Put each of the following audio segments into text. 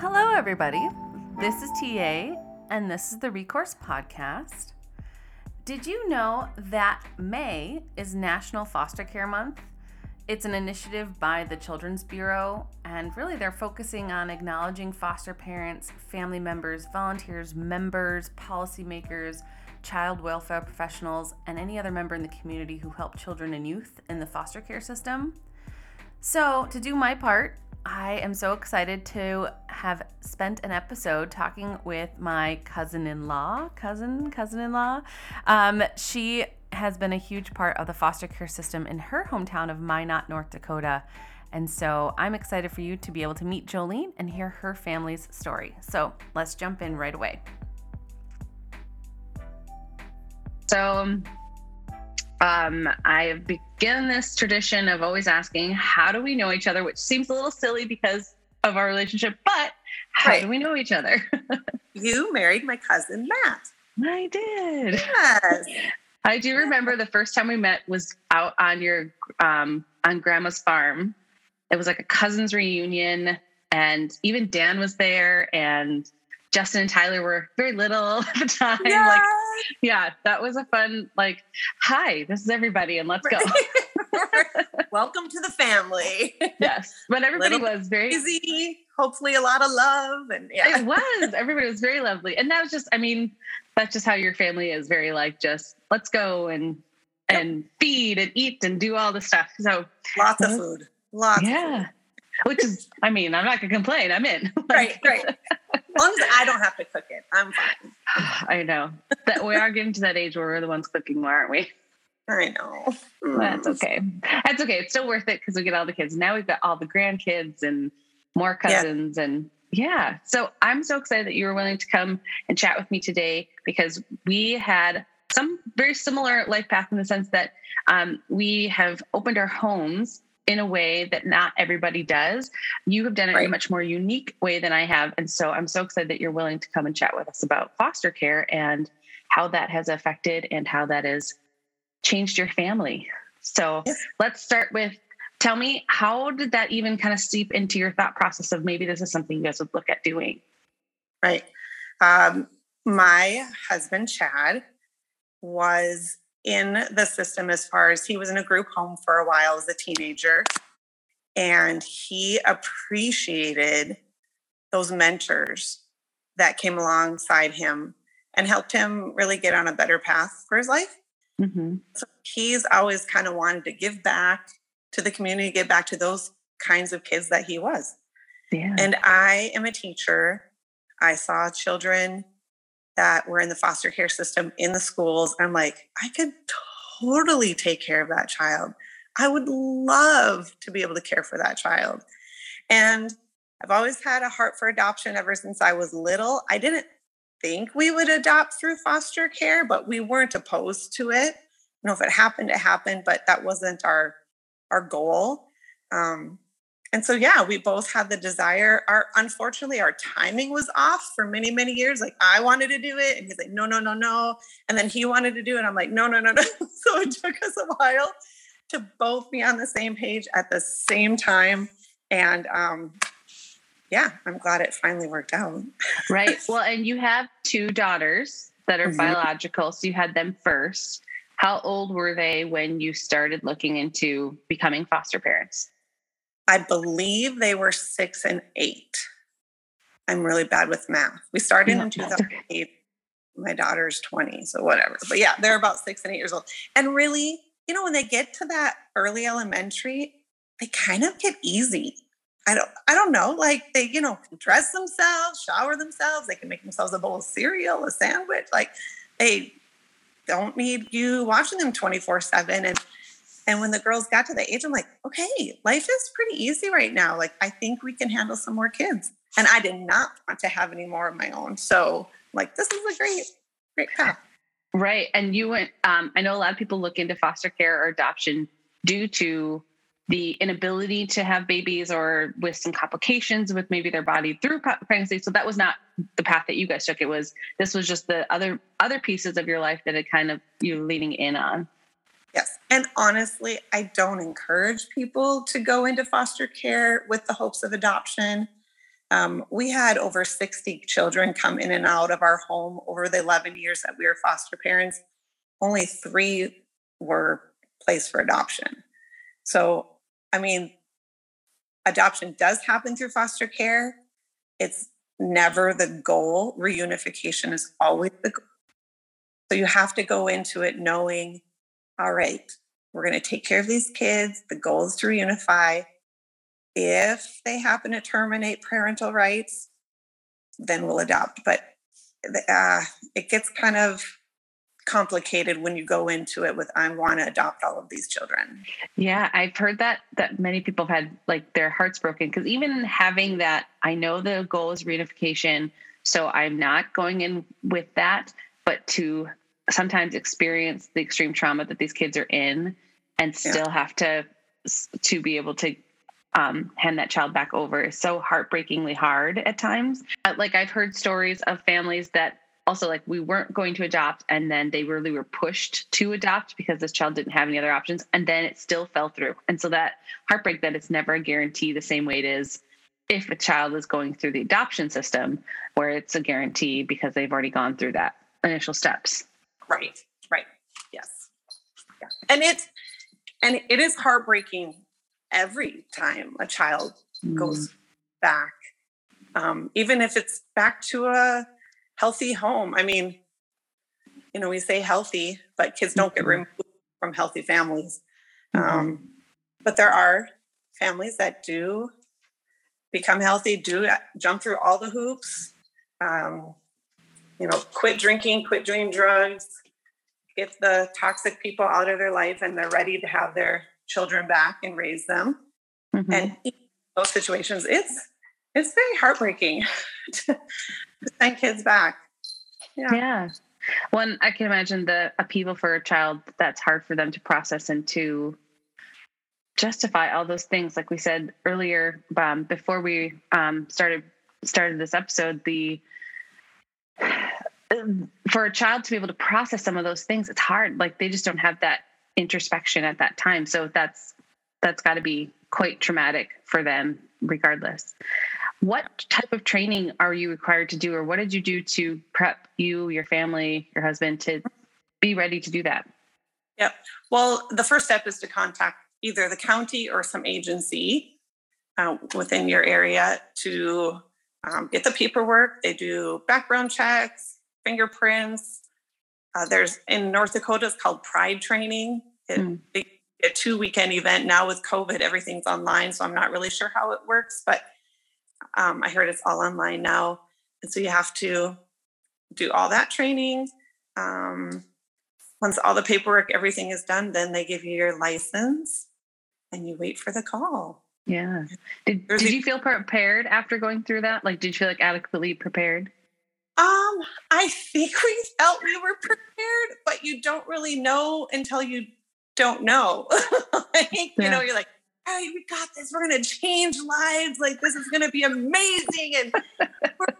hello, everybody. This is TA, and this is the Recourse Podcast. Did you know that May is National Foster Care Month? It's an initiative by the Children's Bureau, and really they're focusing on acknowledging foster parents, family members, volunteers, members, policymakers, child welfare professionals, and any other member in the community who help children and youth in the foster care system. So, to do my part, I am so excited to have spent an episode talking with my cousin in law, cousin, cousin in law. Um, she has been a huge part of the foster care system in her hometown of Minot, North Dakota. And so I'm excited for you to be able to meet Jolene and hear her family's story. So let's jump in right away. So um, I began this tradition of always asking, how do we know each other? Which seems a little silly because of our relationship, but how right. do we know each other? you married my cousin Matt. I did. Yes. I do remember the first time we met was out on your um, on grandma's farm. It was like a cousins reunion, and even Dan was there, and Justin and Tyler were very little at the time. Yes. Like, yeah, that was a fun, like, hi, this is everybody, and let's go. Welcome to the family. yes. But everybody little was very easy, hopefully a lot of love. And yeah. It was. Everybody was very lovely. And that was just, I mean, that's just how your family is very like just let's go and yep. and feed and eat and do all the stuff. So lots of food. Lots yeah. Which is, I mean, I'm not gonna complain. I'm in. right, right. As long as I don't have to cook it, I'm fine. I know that we are getting to that age where we're the ones cooking more, aren't we? I know. That's okay. That's okay. It's still worth it because we get all the kids. Now we've got all the grandkids and more cousins yeah. and yeah. So I'm so excited that you were willing to come and chat with me today because we had some very similar life path in the sense that um, we have opened our homes in a way that not everybody does. You have done it right. in a much more unique way than I have. And so I'm so excited that you're willing to come and chat with us about foster care and how that has affected and how that has changed your family. So yes. let's start with tell me how did that even kind of seep into your thought process of maybe this is something you guys would look at doing? Right. Um, my husband, Chad, was in the system as far as he was in a group home for a while as a teenager. And he appreciated those mentors that came alongside him and helped him really get on a better path for his life. Mm-hmm. So he's always kind of wanted to give back to the community, give back to those kinds of kids that he was. Yeah. And I am a teacher. I saw children that were in the foster care system in the schools. I'm like, I could totally take care of that child. I would love to be able to care for that child. And I've always had a heart for adoption ever since I was little. I didn't think we would adopt through foster care, but we weren't opposed to it. You know, if it happened, it happened, but that wasn't our our goal. Um, and so yeah we both had the desire. Our unfortunately our timing was off for many many years. Like i wanted to do it and he's like no no no no. And then he wanted to do it. I'm like no no no no. So it took us a while to both be on the same page at the same time. And um yeah i'm glad it finally worked out. Right. Well and you have two daughters that are mm-hmm. biological so you had them first. How old were they when you started looking into becoming foster parents I believe they were six and eight. I'm really bad with math. We started in 2008. My daughter's 20, so whatever. But yeah, they're about six and eight years old. And really, you know, when they get to that early elementary, they kind of get easy. I don't I don't know. Like they, you know, dress themselves, shower themselves, they can make themselves a bowl of cereal, a sandwich. Like they don't need you watching them 24-7. And and when the girls got to the age, I'm like, okay, life is pretty easy right now. Like, I think we can handle some more kids. And I did not want to have any more of my own. So, like, this is a great, great path. Right. And you went, um, I know a lot of people look into foster care or adoption due to the inability to have babies or with some complications with maybe their body through pregnancy so that was not the path that you guys took it was this was just the other other pieces of your life that had kind of you leaning in on Yes. And honestly, I don't encourage people to go into foster care with the hopes of adoption. Um, we had over 60 children come in and out of our home over the 11 years that we were foster parents. Only three were placed for adoption. So, I mean, adoption does happen through foster care. It's never the goal. Reunification is always the goal. So you have to go into it knowing, all right, we're going to take care of these kids. The goal is to reunify. If they happen to terminate parental rights, then we'll adopt. But uh, it gets kind of complicated when you go into it with I want to adopt all of these children. Yeah, I've heard that that many people have had like their hearts broken because even having that, I know the goal is reunification, so I'm not going in with that, but to sometimes experience the extreme trauma that these kids are in and still yeah. have to to be able to um, hand that child back over is so heartbreakingly hard at times. Like I've heard stories of families that also like we weren't going to adopt and then they really were pushed to adopt because this child didn't have any other options and then it still fell through and so that heartbreak that it's never a guarantee the same way it is if a child is going through the adoption system where it's a guarantee because they've already gone through that initial steps right right yes yeah. and it's and it is heartbreaking every time a child mm. goes back um, even if it's back to a healthy home. I mean, you know, we say healthy, but kids don't get mm-hmm. removed from healthy families. Mm-hmm. Um, but there are families that do become healthy, do jump through all the hoops. Um, you know, quit drinking, quit doing drugs, get the toxic people out of their life, and they're ready to have their children back and raise them. Mm-hmm. And those situations, it's it's very heartbreaking to, send kids back. Yeah. Yeah. One, I can imagine the upheaval for a child that's hard for them to process and to justify all those things. Like we said earlier, um, before we um, started started this episode, the for a child to be able to process some of those things, it's hard. Like they just don't have that introspection at that time. So that's that's got to be quite traumatic for them, regardless. What type of training are you required to do, or what did you do to prep you, your family, your husband to be ready to do that? Yep. Well, the first step is to contact either the county or some agency uh, within your area to um, get the paperwork. They do background checks, fingerprints. Uh, there's in North Dakota, it's called Pride Training. It, mm. a two weekend event. Now with COVID, everything's online, so I'm not really sure how it works, but um, I heard it's all online now. And so you have to do all that training. Um, once all the paperwork, everything is done, then they give you your license and you wait for the call. Yeah. Did, did you feel prepared after going through that? Like, did you feel like adequately prepared? Um, I think we felt we were prepared, but you don't really know until you don't know. like, yeah. You know, you're like, hey, we got this. We're going to change lives. Like, this is going to be amazing. And we're,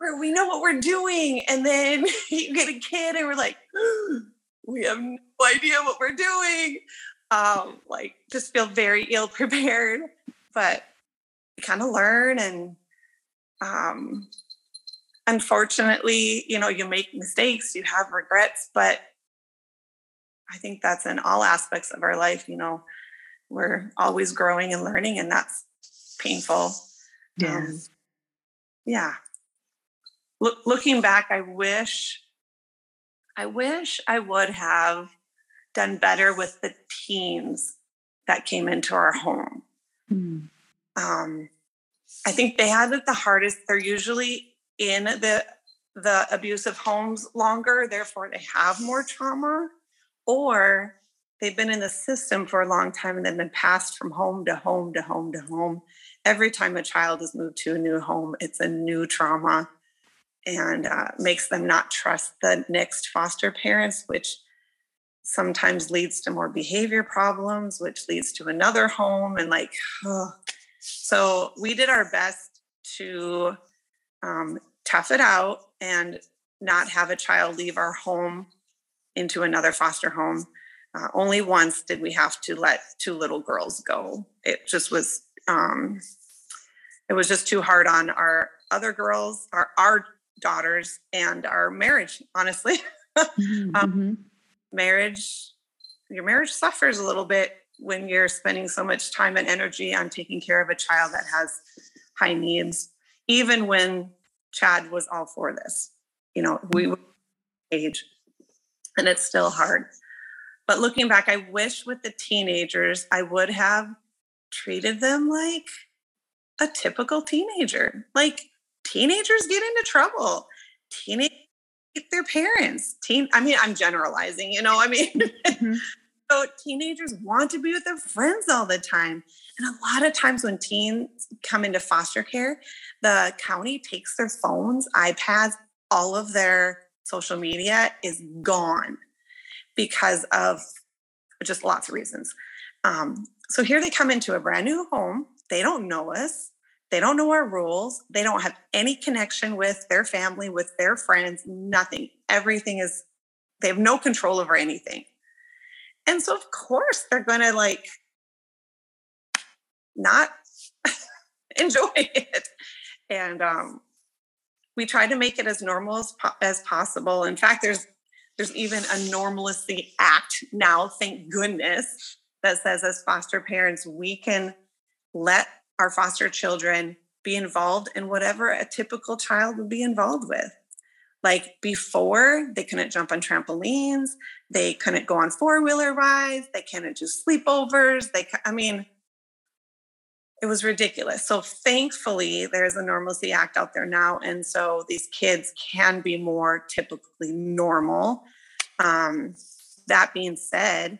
we're, we know what we're doing. And then you get a kid, and we're like, we have no idea what we're doing. Um, like, just feel very ill prepared. But you kind of learn. And um, unfortunately, you know, you make mistakes, you have regrets. But I think that's in all aspects of our life, you know we're always growing and learning and that's painful yeah um, yeah Look, looking back i wish i wish i would have done better with the teens that came into our home mm. um, i think they had it the hardest they're usually in the the abusive homes longer therefore they have more trauma or they've been in the system for a long time and they've been passed from home to home to home to home. Every time a child is moved to a new home, it's a new trauma and uh, makes them not trust the next foster parents, which sometimes leads to more behavior problems, which leads to another home. And like, so we did our best to um, tough it out and not have a child leave our home into another foster home uh, only once did we have to let two little girls go. It just was um, it was just too hard on our other girls, our our daughters, and our marriage. Honestly, Mm-hmm. Um, mhm. marriage, your marriage suffers a little bit when you're spending so much time and energy on taking care of a child that has high needs. Even when Chad was all for this, you know, we were age, and it's still hard. But looking back, I wish with the teenagers, I would have treated them like a typical teenager. Like teenagers get into trouble. Teenagers their parents. Teen, I mean, I'm generalizing, you know, I mean, Mhm. teenagers want to be with their friends all the time. And a lot of times when teens come into foster care, the county takes their phones, iPads, all of their social media is gone because of just lots of reasons. Um, so here they come into a brand new home. They don't know us. They don't know our rules. They don't have any connection with their family, with their friends, nothing. Everything is, they have no control over anything. And so, of course, they're going to like not enjoy it. And um, we try to make it as normal as, po- as possible. In fact, there's there's even a normalcy act now, thank goodness, that says as foster parents, we can let our foster children be involved in whatever a typical child would be involved with. Like before, they couldn't jump on trampolines, they couldn't go on four wheeler rides, they couldn't do sleepovers. They, I mean, it was ridiculous. So thankfully, there's a normalcy act out there now, and so these kids can be more typically normal. Um, that being said,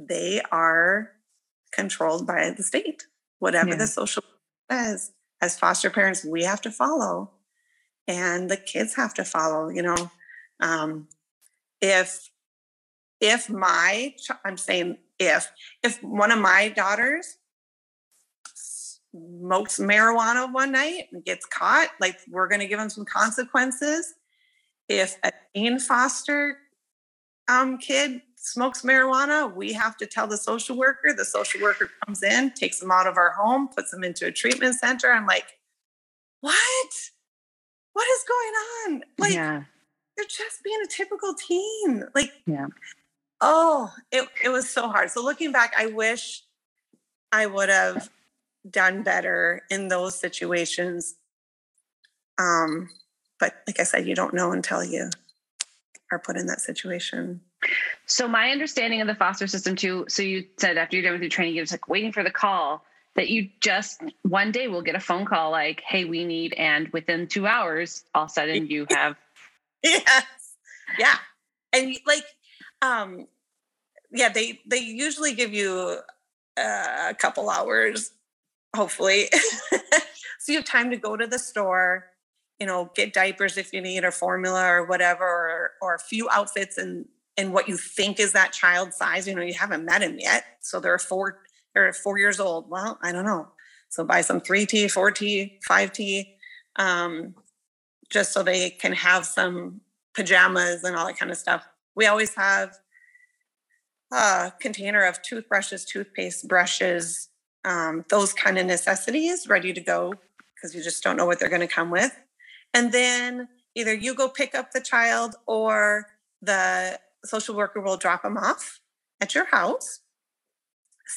they are controlled by the state. Whatever Yeah. the social says, as foster parents, we have to follow, and the kids have to follow. You know, um, if if my I'm saying if if one of my daughters smokes marijuana one night and gets caught, like we're going to give them some consequences. If a teen foster um, kid smokes marijuana, we have to tell the social worker. The social worker comes in, takes them out of our home, puts them into a treatment center. I'm like, what? What is going on? Like, yeah. they're just being a typical teen. Like, Yeah. oh, it, it was so hard. So looking back, I wish I would have done better in those situations. Um, but like I said, you don't know until you are put in that situation. So my understanding of the foster system too. So you said after you're done with your training, you're just like waiting for the call that you just one day will get a phone call like, "Hey, we need," and within two hours, all of a sudden you have yes. Yeah. And like um yeah they they usually give you uh, a couple hours hopefully. So you have time to go to the store you know get diapers if you need or formula or whatever or, or a few outfits and and what you think is that child's size. You know you haven't met him yet so there are four they're four years old well i don't know so buy some 3t 4t 5t um, just so they can have some pajamas and all that kind of stuff. We always have a container of toothbrushes, toothpaste, brushes, um, those kind of necessities ready to go because you just don't know what they're going to come with. And then either you go pick up the child or the social worker will drop them off at your house.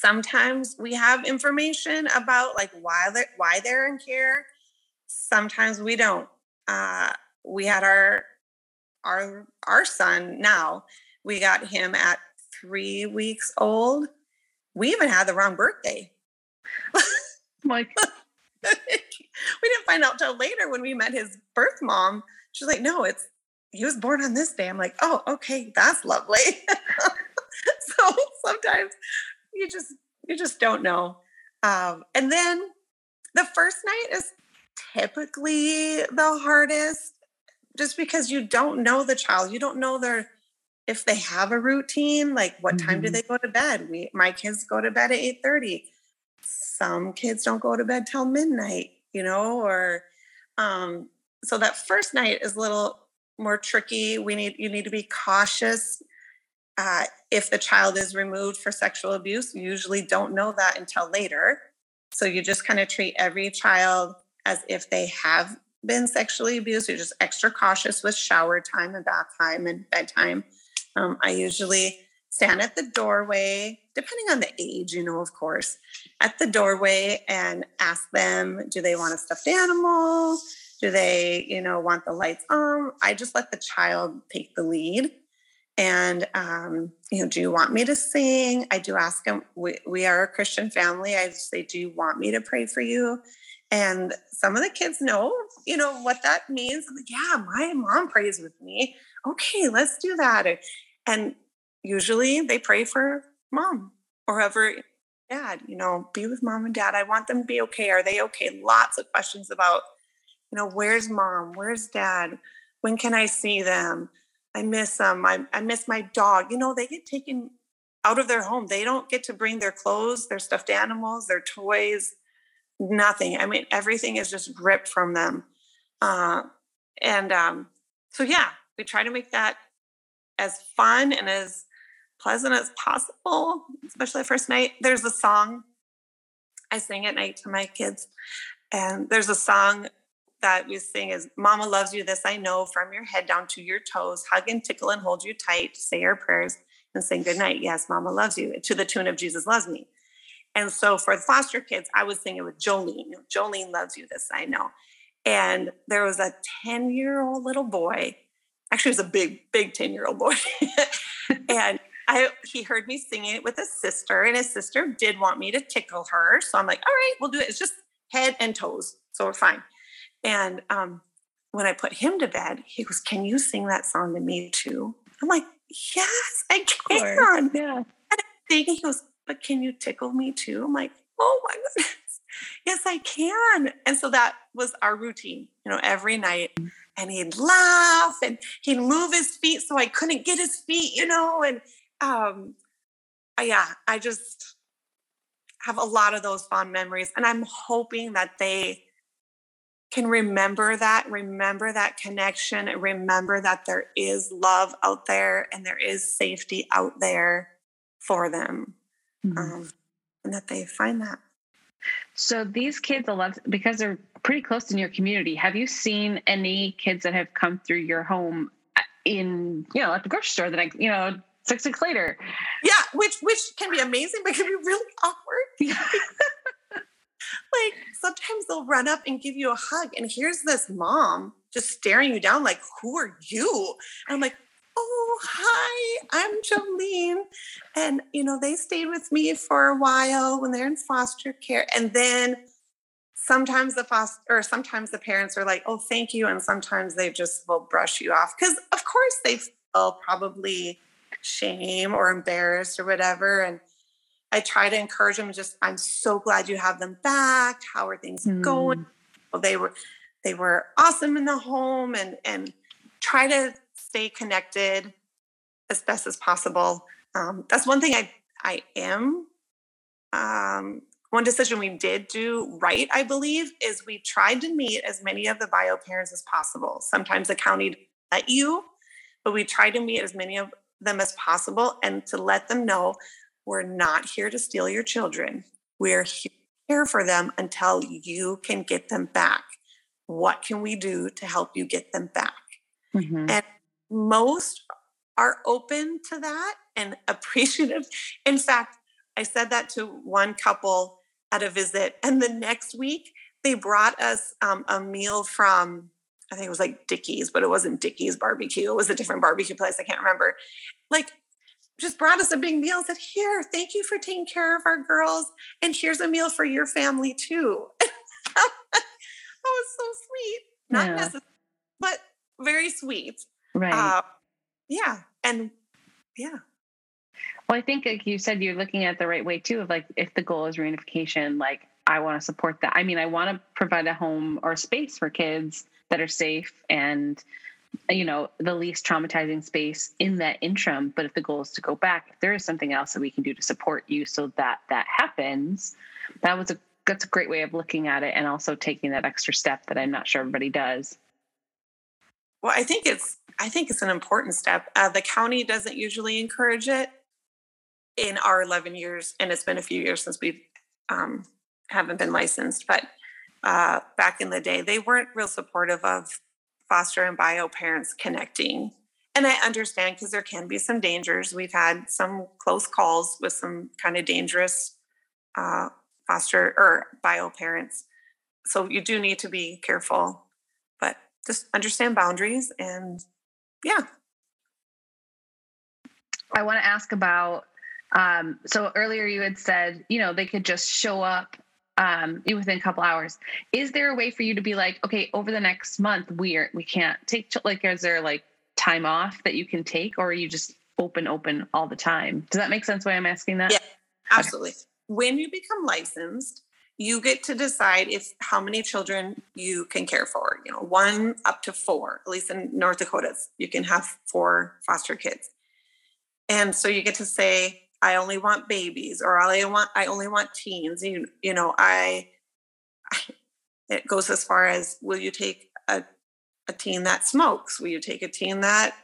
Sometimes we have information about like why they're, why they're in care. Sometimes we don't. Uh, we had our our our son now. We got him at three weeks old. We even had the wrong birthday. like, we didn't find out till later when we met his birth mom. She's like, no, it's he was born on this day. I'm like, oh, okay, that's lovely. so sometimes you just you just don't know. Um, and then the first night is typically the hardest just because you don't know the child. You don't know their if they have a routine, like what time do Mhm. they go to bed? We my kids go to bed at 8:30 some kids don't go to bed till midnight, you know, or um, so that first night is a little more tricky. We need you need to be cautious. Uh, if the child is removed for sexual abuse, you usually don't know that until later. So you just kind of treat every child as if they have been sexually abused. You're just extra cautious with shower time and bath time and bedtime. Um, I usually stand at the doorway, depending on the age, you know, of course, at the doorway and ask them, do they want a stuffed animal? Do they, you know, want the lights on? I just let the child take the lead. And, um, you know, do you want me to sing? I do ask them, we, we are a Christian family. I say, do you want me to pray for you? And some of the kids know, you know, what that means. Like, yeah, my mom prays with me. Okay, let's do that. And usually they pray for mom or whoever dad, you know, be with mom and dad. I want them to be okay. Are they okay? Lots of questions about, you know, where's mom? Where's dad? When can I see them? I miss them. I, I miss my dog. You know, they get taken out of their home. They don't get to bring their clothes, their stuffed animals, their toys, nothing. I mean, everything is just ripped from them. Uh, and um, so, yeah, we try to make that as fun and as pleasant as possible, especially the first night. There's a song I sing at night to my kids, and there's a song that we sing is Mama loves you, this I know, from your head down to your toes, hug and tickle and hold you tight, say our prayers and sing good night. Yes, Mama loves you, to the tune of Jesus loves me. And so for the foster kids, I was singing with Jolene. Jolene loves you, this I know. And there was a 10 year old little boy, actually, it was a big, big 10 year old boy. and I he heard me singing it with his sister, and his sister did want me to tickle her. So I'm like, all right, we'll do it. It's just head and toes. So we're fine. And um, when I put him to bed, he goes, Can you sing that song to me too? I'm like, Yes, I can. Yeah. And he goes, But can you tickle me too? I'm like, Oh my goodness. Yes, I can. And so that was our routine, you know, every night. And he'd laugh and he'd move his feet so I couldn't get his feet, you know, and um, yeah, I just have a lot of those fond memories. And I'm hoping that they can remember that, remember that connection, remember that there is love out there and there is safety out there for them. Mm-hmm. Um, and that they find that. So these kids, a lot because they're pretty close in your community. Have you seen any kids that have come through your home uh, in you know at the grocery store that I you know six weeks later. Yeah, which which can be amazing, but can be really awkward. Like sometimes they'll run up and give you a hug, and here's this mom just staring you down, like, "Who are you?" And I'm like, "Oh, hi, I'm Jolene," and you know they stayed with me for a while when they're in foster care, and then sometimes the foster or sometimes the parents are like, "Oh, thank you," and sometimes they just will brush you off because, of course, they feel probably shame or embarrassed or whatever. And I try to encourage them just, I'm so glad you have them back. How are things mm. going? Well, they were they were awesome in the home and and try to stay connected as best as possible. Um, that's one thing I I am. Um, one decision we did do right, I believe, is we tried to meet as many of the bio parents as possible. Sometimes the county let you, but we tried to meet as many of them as possible and to let them know we're not here to steal your children. We're here for them until you can get them back. What can we do to help you get them back? Mm-hmm. And most are open to that and appreciative. In fact, I said that to one couple at a visit, and the next week they brought us um, a meal from I think it was like Dickey's, but it wasn't Dickey's barbecue. It was a different barbecue place. I can't remember. Like, just brought us a big meal. Said, "Here, thank you for taking care of our girls, and here's a meal for your family too." that was so sweet. Not yeah. necessary, but very sweet. Right. Uh, yeah, and yeah. Well, I think like you said, you're looking at the right way too. Of like, if the goal is reunification, like I want to support that. I mean, I want to provide a home or space for kids that are safe and you know the least traumatizing space in that interim. But if the goal is to go back if there is something else that we can do to support you so that that happens that was a that's a great way of looking at it and also taking that extra step that i'm not sure everybody does. Well i think it's i think it's an important step. Uh, the county doesn't usually encourage it in our 11 years and it's been a few years since we've um, haven't been licensed, but uh, back in the day, they weren't real supportive of foster and bio parents connecting. And I understand because there can be some dangers. We've had some close calls with some kind of dangerous uh, foster or bio parents. So you do need to be careful, but just understand boundaries and yeah. I want to ask about um, so earlier you had said, you know, they could just show up um, within a couple hours. Is there a way for you to be like, okay, over the next month, we are we can't take like, is there like time off that you can take, or are you just open, open all the time? Does that make sense? Why I'm asking that? Yeah, absolutely. Okay. When you become licensed, you get to decide if how many children you can care for. You know, one up to four. At least in North Dakota, you can have four foster kids, and so you get to say I only want babies or I want I only want teens. You you know, I, I it goes as far as will you take a a teen that smokes? Will you take a teen that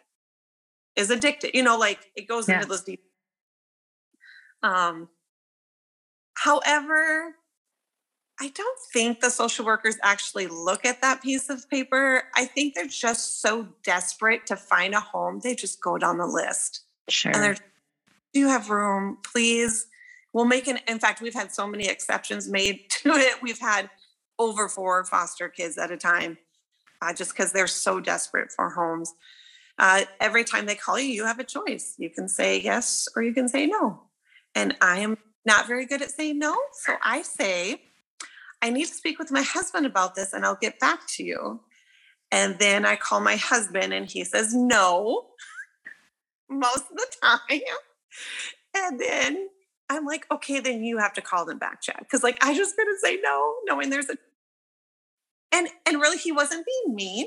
is addicted? You know, like it goes yeah. into those deep. Um however, I don't think the social workers actually look at that piece of paper. I think they're just so desperate to find a home, they just go down the list. Sure. And they're do you have room? Please. We'll make an, in fact, we've had so many exceptions made to it. We've had over four foster kids at a time uh, just because they're so desperate for homes. Uh, every time they call you, you have a choice. You can say yes or you can say no. And I am not very good at saying no. So I say, I need to speak with my husband about this and I'll get back to you. And then I call my husband and he says no most of the time and then I'm like, okay, then you have to call them back, Chad. Cause like I just gonna say no, knowing there's a and and really he wasn't being mean.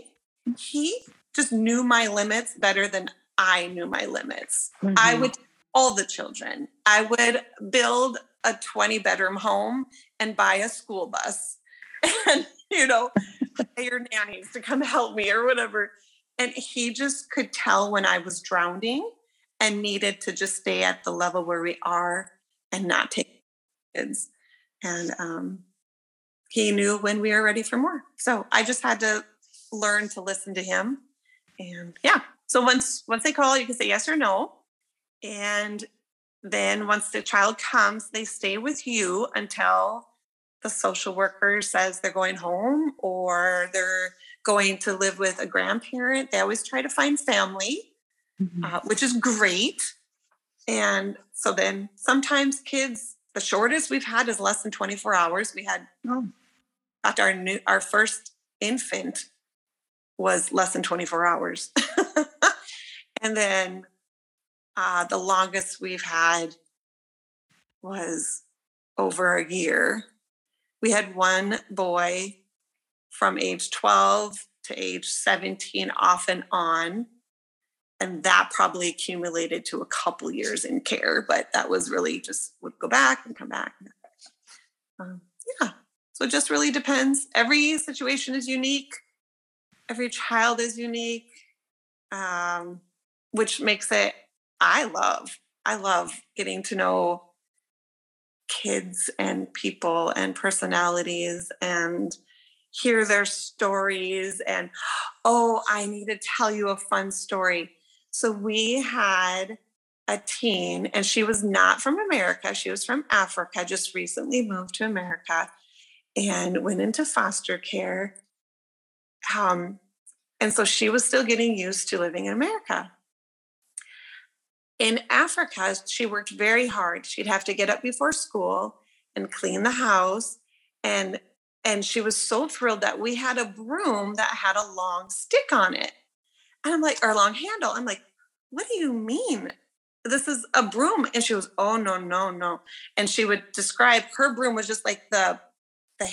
He just knew my limits better than I knew my limits. Mm-hmm. I would all the children. I would build a 20 bedroom home and buy a school bus and you know pay your nannies to come help me or whatever. And he just could tell when I was drowning and needed to just stay at the level where we are and not take kids. And um, he knew when we were ready for more. So I just had to learn to listen to him. And yeah, so once once they call, you can say yes or no. And then once the child comes, they stay with you until the social worker says they're going home or they're going to live with a grandparent. They always try to find family mm-hmm. uh, which is great. And so then sometimes kids, the shortest we've had is less than 24 hours. We had oh. after our new our first infant was less than 24 hours. and then uh, the longest we've had was over a year. We had one boy from age 12 to age 17 off and on and that probably accumulated to a couple years in care but that was really just would go back and come back. Um, yeah. So it just really depends. Every situation is unique. Every child is unique um, which makes it i love i love getting to know kids and people and personalities and hear their stories and oh i need to tell you a fun story so we had a teen, and she was not from America. She was from Africa, just recently moved to America and went into foster care. Um, and so she was still getting used to living in America. In Africa, she worked very hard. She'd have to get up before school and clean the house. And, and she was so thrilled that we had a broom that had a long stick on it. And I'm like, or a long handle. I'm like, what do you mean? This is a broom. And she was, oh no, no, no. And she would describe her broom was just like the the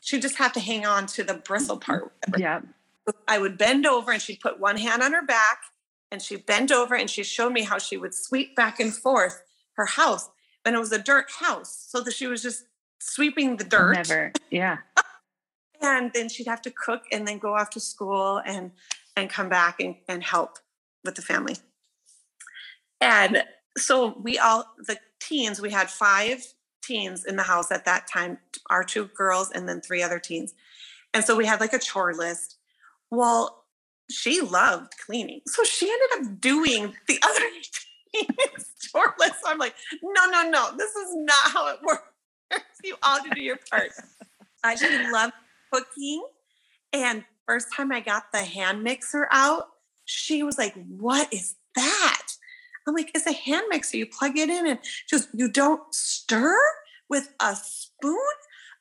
she just have to hang on to the bristle mm-hmm. part. Yeah. I would bend over and she'd put one hand on her back and she bent over and she showed me how she would sweep back and forth her house. And it was a dirt house. So that she was just sweeping the dirt. Never. Yeah. and then she'd have to cook and then go off to school and and come back and, and help with the family. And so we all, the teens, we had five teens in the house at that time, our two girls and then three other teens. And so we had like a chore list. Well, she loved cleaning. So she ended up doing the other teens chore list. I'm like, no, no, no, this is not how it works. You all do your part. I she loved cooking. And first time I got the hand mixer out, she was like, What is that? I'm like, It's a hand mixer. You plug it in and just, You don't stir with a spoon?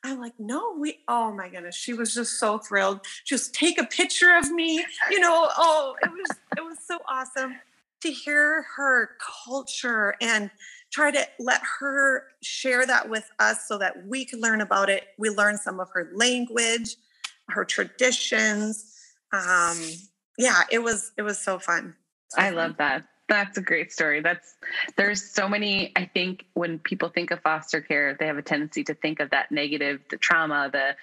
I'm like, no, we, oh my goodness. She was just so thrilled. Just take a picture of me, you know. Oh, it was, it was so awesome to hear her culture and try to let her share that with us so that we can learn about it. We learn some of her language, her traditions. Um, yeah, it was it was so fun. So I fun. love that. That's a great story. That's there's so many. I think when people think of foster care, they have a tendency to think of that negative, the trauma, the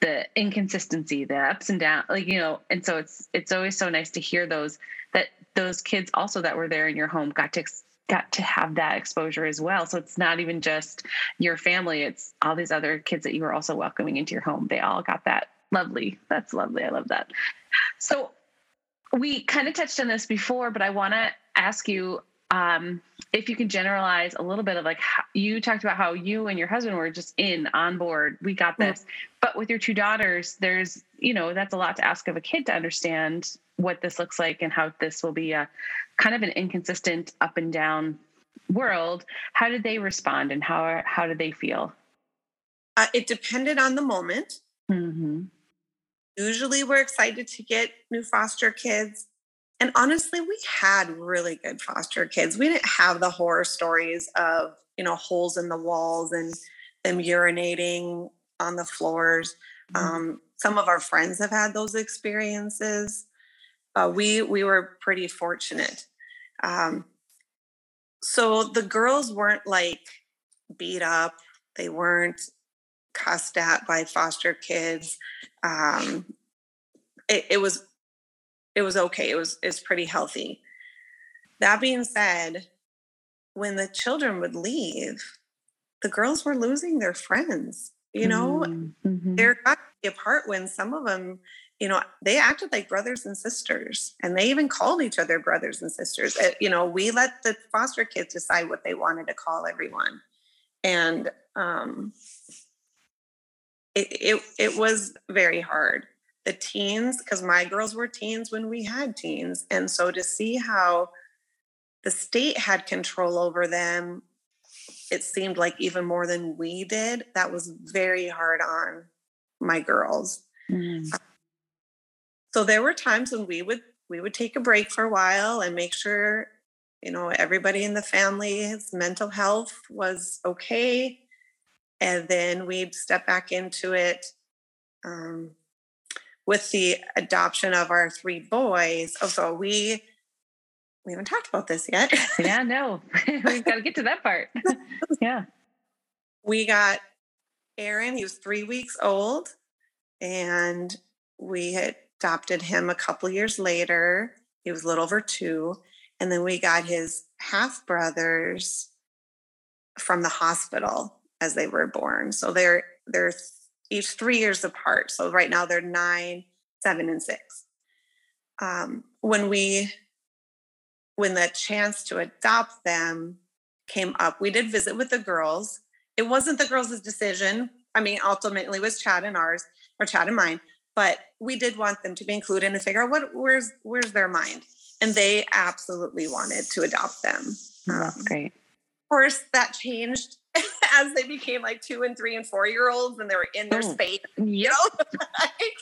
the inconsistency, the ups and downs, like you know. And so it's it's always so nice to hear those that those kids also that were there in your home got to got to have that exposure as well. So it's not even just your family; it's all these other kids that you were also welcoming into your home. They all got that. Lovely. That's lovely. I love that. So we kind of touched on this before, but I want to ask you um, if you can generalize a little bit of like how, you talked about how you and your husband were just in on board. We got this, mm-hmm. but with your two daughters, there's you know that's a lot to ask of a kid to understand what this looks like and how this will be a kind of an inconsistent up and down world. How did they respond and how how did they feel? Uh, it depended on the moment. Mm-hmm. Usually, we're excited to get new foster kids and honestly, we had really good foster kids. We didn't have the horror stories of, you know, holes in the walls and them urinating on the floors. Mm-hmm. Um, some of our friends have had those experiences. Uh, we we were pretty fortunate. Um, so the girls weren't like beat up. They weren't cussed at by foster kids. Um, it, it was it was okay. It was it's pretty healthy. That being said, when the children would leave, the girls were losing their friends. You know, mm-hmm. they're got to be apart when some of them, you know, they acted like brothers and sisters, and they even called each other brothers and sisters. It, you know, we let the foster kids decide what they wanted to call everyone, and um, it, it it was very hard the teens, because my girls were teens when we had teens. And so to see how the state had control over them, it seemed like even more than we did, that was very hard on my girls. Mm. So there were times when we would we would take a break for a while and make sure you know everybody in the family's mental health was okay and then we'd step back into it um, with the adoption of our three boys. Oh, so we we haven't talked about this yet. yeah, no, we've got to get to that part. yeah, we got Aaron. He was three weeks old, and we had adopted him a couple years later. He was a little over two, and then we got his half brothers from the hospital as they were born. So they're they're each three years apart. So right now they're nine, seven, and six. Um, when we, when the chance to adopt them came up, we did visit with the girls. It wasn't the girls' decision. I mean, ultimately, it was Chad and ours, or Chad and mine. But we did want them to be included and figure out what where's where's their mind, and they absolutely wanted to adopt them. That's um, great. Of course, that changed as they became like two and three and four year olds and they were in their oh, space. You know, like,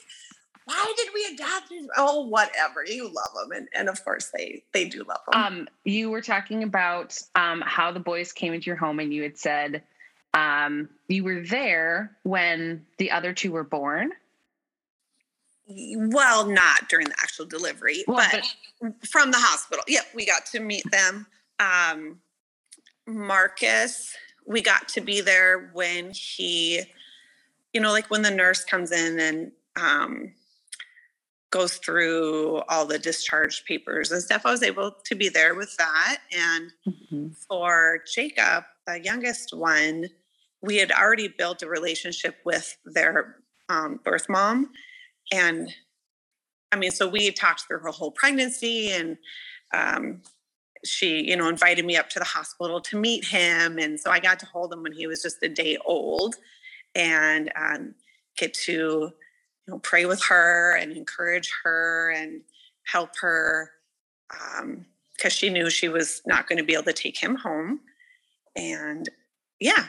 why did we adopt them? Oh, whatever. You love them, and and of course they they do love them. Um, you were talking about um how the boys came into your home, and you had said um you were there when the other two were born. Well, not during the actual delivery, well, but, but from the hospital. Yep, we got to meet them. Um, Marcus we got to be there when he, you know, like when the nurse comes in and um, goes through all the discharge papers and stuff. I was able to be there with that. And mm-hmm. for Jacob, the youngest one, we had already built a relationship with their um, birth mom. And I mean, so we talked through her whole pregnancy and um, she, you know, invited me up to the hospital to meet him. And so I got to hold him when he was just a day old and um, get to, you know, pray with her and encourage her and help her because um, she knew she was not going to be able to take him home. And yeah,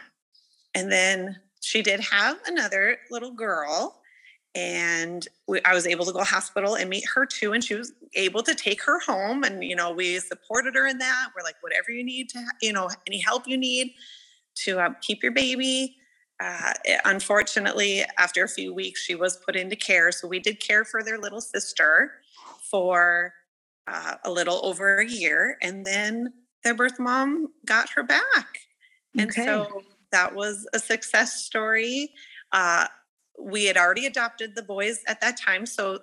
and then she did have another little girl and we, i was able to go to hospital and meet her too and she was able to take her home and you know we supported her in that we're like whatever you need to you know any help you need to um, keep your baby uh, unfortunately after a few weeks she was put into care so we did care for their little sister for uh, a little over a year and then their birth mom got her back and okay. so that was a success story. Uh, we had already adopted the boys at that time, so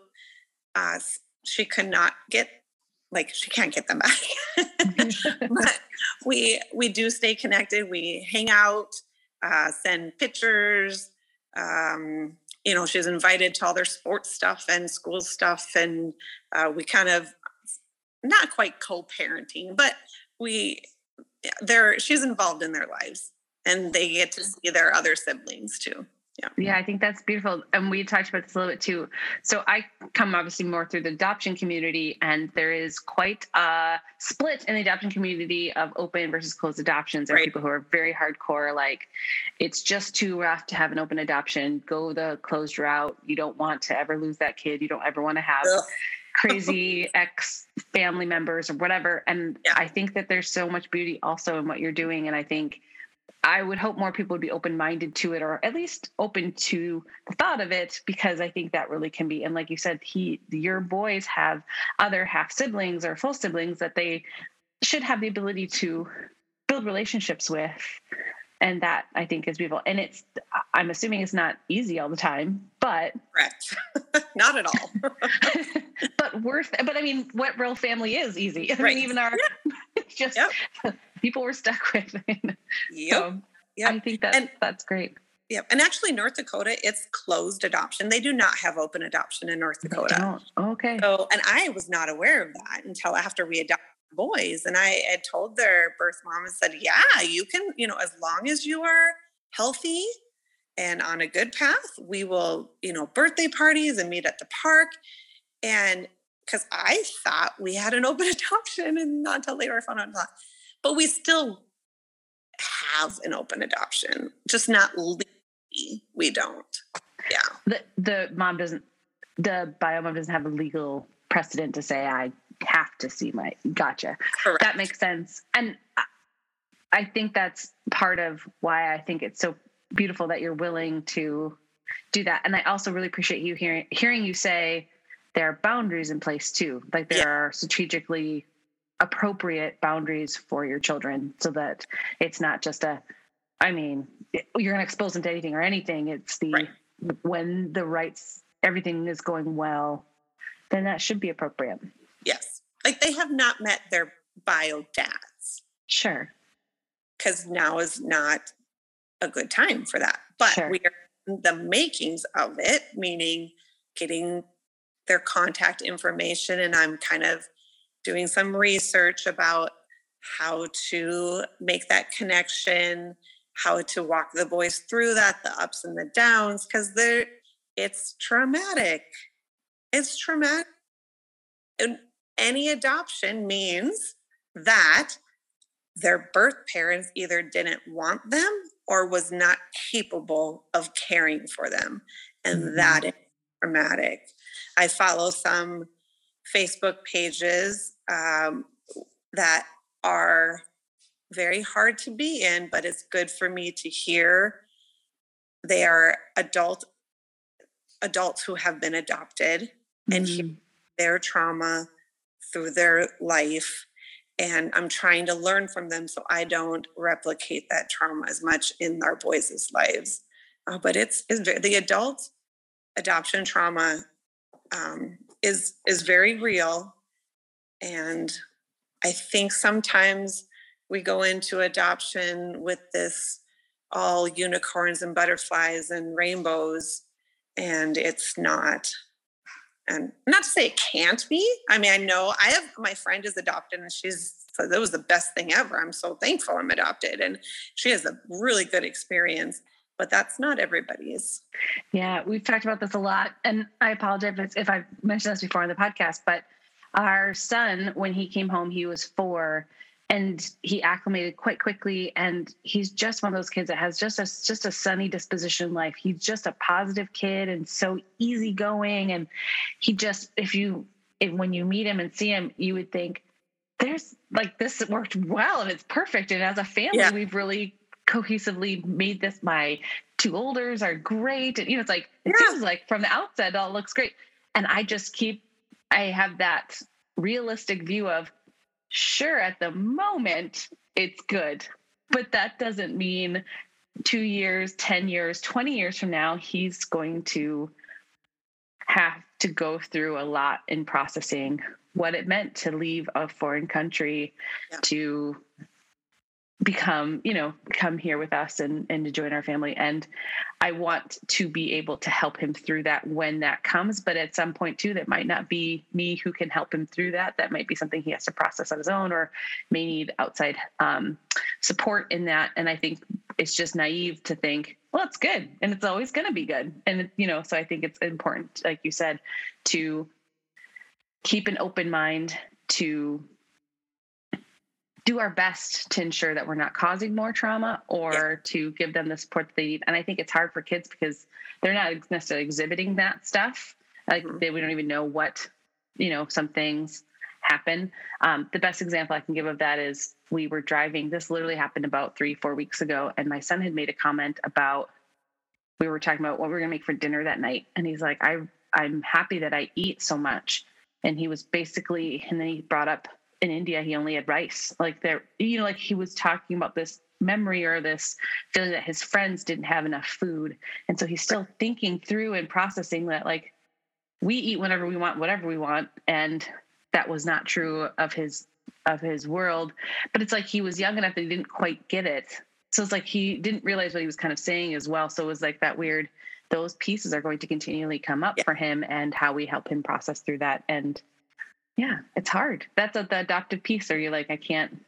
uh, she could not get like she can't get them back. but we we do stay connected. We hang out, uh, send pictures. Um, you know, she's invited to all their sports stuff and school stuff, and uh, we kind of not quite co-parenting, but we they're she's involved in their lives and they get to see their other siblings too. Yeah. Yeah, I think that's beautiful. And we talked about this a little bit too. So I come obviously more through the adoption community, and there is quite a split in the adoption community of open versus closed adoptions. There right. are people who are very hardcore, like it's just too rough to have an open adoption. Go the closed route. You don't want to ever lose that kid. You don't ever want to have Ugh. crazy ex family members or whatever. And yeah. I think that there's so much beauty also in what you're doing. And I think I would hope more people would be open minded to it or at least open to the thought of it because I think that really can be. And like you said, he, your boys have other half siblings or full siblings that they should have the ability to build relationships with. And that I think is beautiful. And it's, I'm assuming it's not easy all the time, but. Correct. not at all. but worth, but I mean, what real family is easy. I mean, even our, yeah. just. Yep people were stuck with. yep. So yep. I think that and, that's great. Yep. And actually, North Dakota, it's closed adoption. They do not have open adoption in North Dakota. okay. So, and I was not aware of that until after we adopted boys. And I had told their birth mom and said, yeah, you can, you know, as long as you are healthy and on a good path, we will, you know, birthday parties and meet at the park. And because I thought we had an open adoption and not until later I found out but we still have an open adoption, just not legally. We don't. Yeah. The the mom doesn't. The bio mom doesn't have a legal precedent to say I have to see my. Gotcha. Correct. That makes sense, and I think that's part of why I think it's so beautiful that you're willing to do that. And I also really appreciate you hearing hearing you say there are boundaries in place too. Like there yeah. are strategically appropriate boundaries for your children so that it's not just a i mean you're going to expose them to anything or anything it's the right. when the rights everything is going well then that should be appropriate yes like they have not met their bio dads sure because now is not a good time for that but sure. we are the makings of it meaning getting their contact information and i'm kind of doing some research about how to make that connection, how to walk the boys through that, the ups and the downs, because they're it's traumatic. It's traumatic. And any adoption means that their birth parents either didn't want them or was not capable of caring for them. And mm-hmm. that is traumatic. I follow some Facebook pages um, that are very hard to be in, but it's good for me to hear. They are adult adults who have been adopted mm-hmm. and hear their trauma through their life. And I'm trying to learn from them so I don't replicate that trauma as much in our boys' lives. Uh, but it's, it's the adult adoption trauma um, is is very real. And i think sometimes we go into adoption with this all unicorns and butterflies and rainbows and it's not and not to say it can't be. I mean i know i have my friend is adopted and she's so that was the best thing ever. I'm so thankful i'm adopted and she has a really good experience but that's not everybody's yeah we've talked about this a lot and i apologize if, if i've mentioned this before on the podcast but our son when he came home he was four and he acclimated quite quickly and he's just one of those kids that has just a just a sunny disposition life he's just a positive kid and so easygoing and he just if you if, when you meet him and see him you would think there's like this worked well and it's perfect and as a family yeah. we've really cohesively made this my two olders are great and you know it's like it yeah. seems like from the outset it all looks great and i just keep i have that realistic view of sure, at the moment, it's good, but that doesn't mean two years, 10 years, 20 years from now, he's going to have to go through a lot in processing what it meant to leave a foreign country yeah. to become you know come here with us and and to join our family. And i want to be able to help him through that when that comes. But at some point too that might not be me who can help him through that. That might be something he has to process on his own or may need outside um, support in that. And i think it's just naive to think well it's good and it's always going to be good. And you know so i think it's important like you said to keep an open mind to do our best to ensure that we're not causing more trauma or yeah. to give them the support that they need. And I think it's hard for kids because they're not necessarily exhibiting that stuff. Like mm-hmm. they, we don't even know what, you know, some things happen. Um, the best example I can give of that is we were driving. This literally happened about three, four weeks ago, and my son had made a comment about we were talking about what we were going to make for dinner that night, and he's like, "I I'm happy that I eat so much," and he was basically, and then he brought up in India, he only had rice. Like there, you know, like he was talking about this memory or this feeling that his friends didn't have enough food. And so he's still thinking through and processing that like we eat whenever we want, whatever we want. And that was not true of his of his world. But it's like he was young enough that he didn't quite get it. So it's like he didn't realize what he was kind of saying as well. So it was like that weird those pieces are going to continually come up yeah. for him and how we help him process through that and yeah it's hard. That's a, the adoptive piece or you're like i can't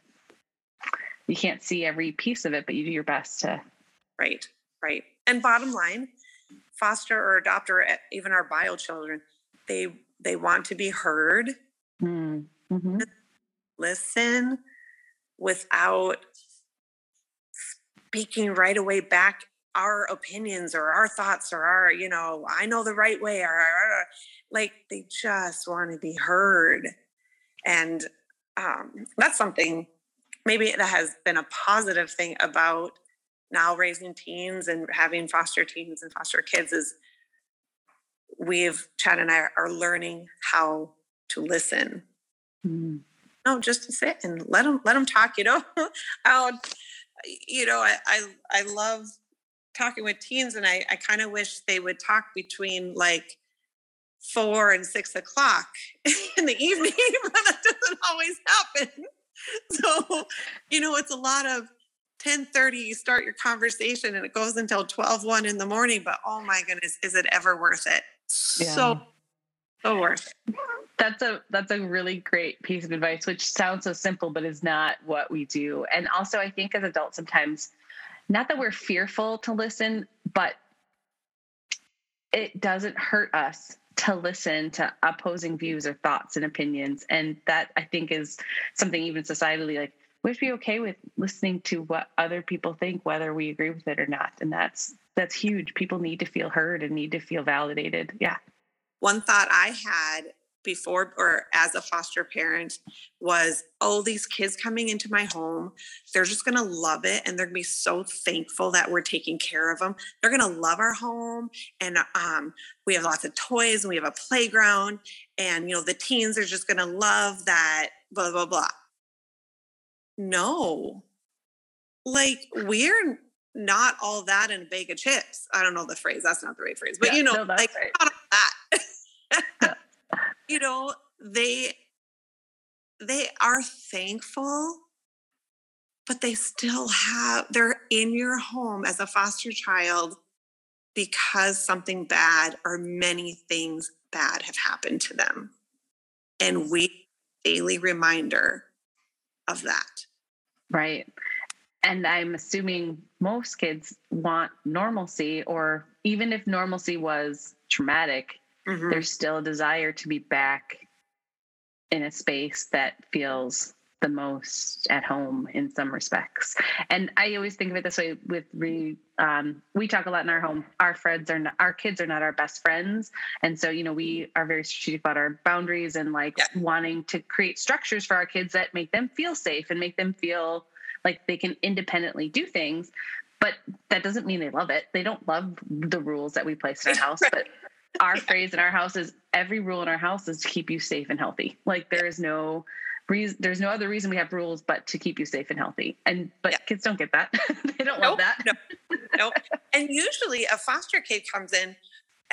you can't see every piece of it but you do your best to right right. And bottom line foster or adopt or even our bio children they they want to be heard. Mm, mm-hmm. listen without speaking right away back our opinions or our thoughts or our you know i know the right way or, or, like they just want to be heard. And um, that's something maybe that has been a positive thing about now raising teens and having foster teens and foster kids is we've chad and i are learning how to listen. Mm. no just to sit and let them let them talk you know out. You know I, I i love talking with teens and i i kind of wish they would talk between like four and six o'clock in the evening, but that doesn't always happen. So, you know, it's a lot of 10:30 you start your conversation and it goes until 12 1 in the morning. But oh my goodness, is it ever worth it? Yeah. So so worth it. That's a that's a really great piece of advice, which sounds so simple, but is not what we do. And also I think as adults sometimes not that we're fearful to listen, but it doesn't hurt us to listen to opposing views or thoughts and opinions. And that I think is something even societally like we to be okay with listening to what other people think, whether we agree with it or not. And that's that's huge. People need to feel heard and need to feel validated. Yeah. One thought I had before or as a foster parent was oh these kids coming into my home they're just going to love it and they're going to be so thankful that we're taking care of them they're going to love our home and um, we have lots of toys and we have a playground and you know the teens are just going to love that blah blah blah. No. Like we're not all that in a bag of chips. I don't know the phrase that's not the right phrase but yeah, you know no, like right. not that you know they they are thankful but they still have, they're in your home as a foster child because something bad or many things bad have happened to them. And we daily reminder of that. Right. And I'm assuming most kids want normalcy, or even if normalcy was traumatic, mm-hmm. there's still a desire to be back in a space that feels the most at home in some respects. And I always think of it this way with re, um, we talk a lot in our home. Our friends are not, our kids are not our best friends. And so, you know, we are very strategic about our boundaries and like yeah. wanting to create structures for our kids that make them feel safe and make them feel like they can independently do things. But that doesn't mean they love it. They don't love the rules that we place in our house. But our phrase in our house is every rule in our house is to keep you safe and healthy. Like there is no reason there's no other reason we have rules but to keep you safe and healthy. And but yeah. kids don't get that. They don't nope, love that. No no and usually a foster kid comes in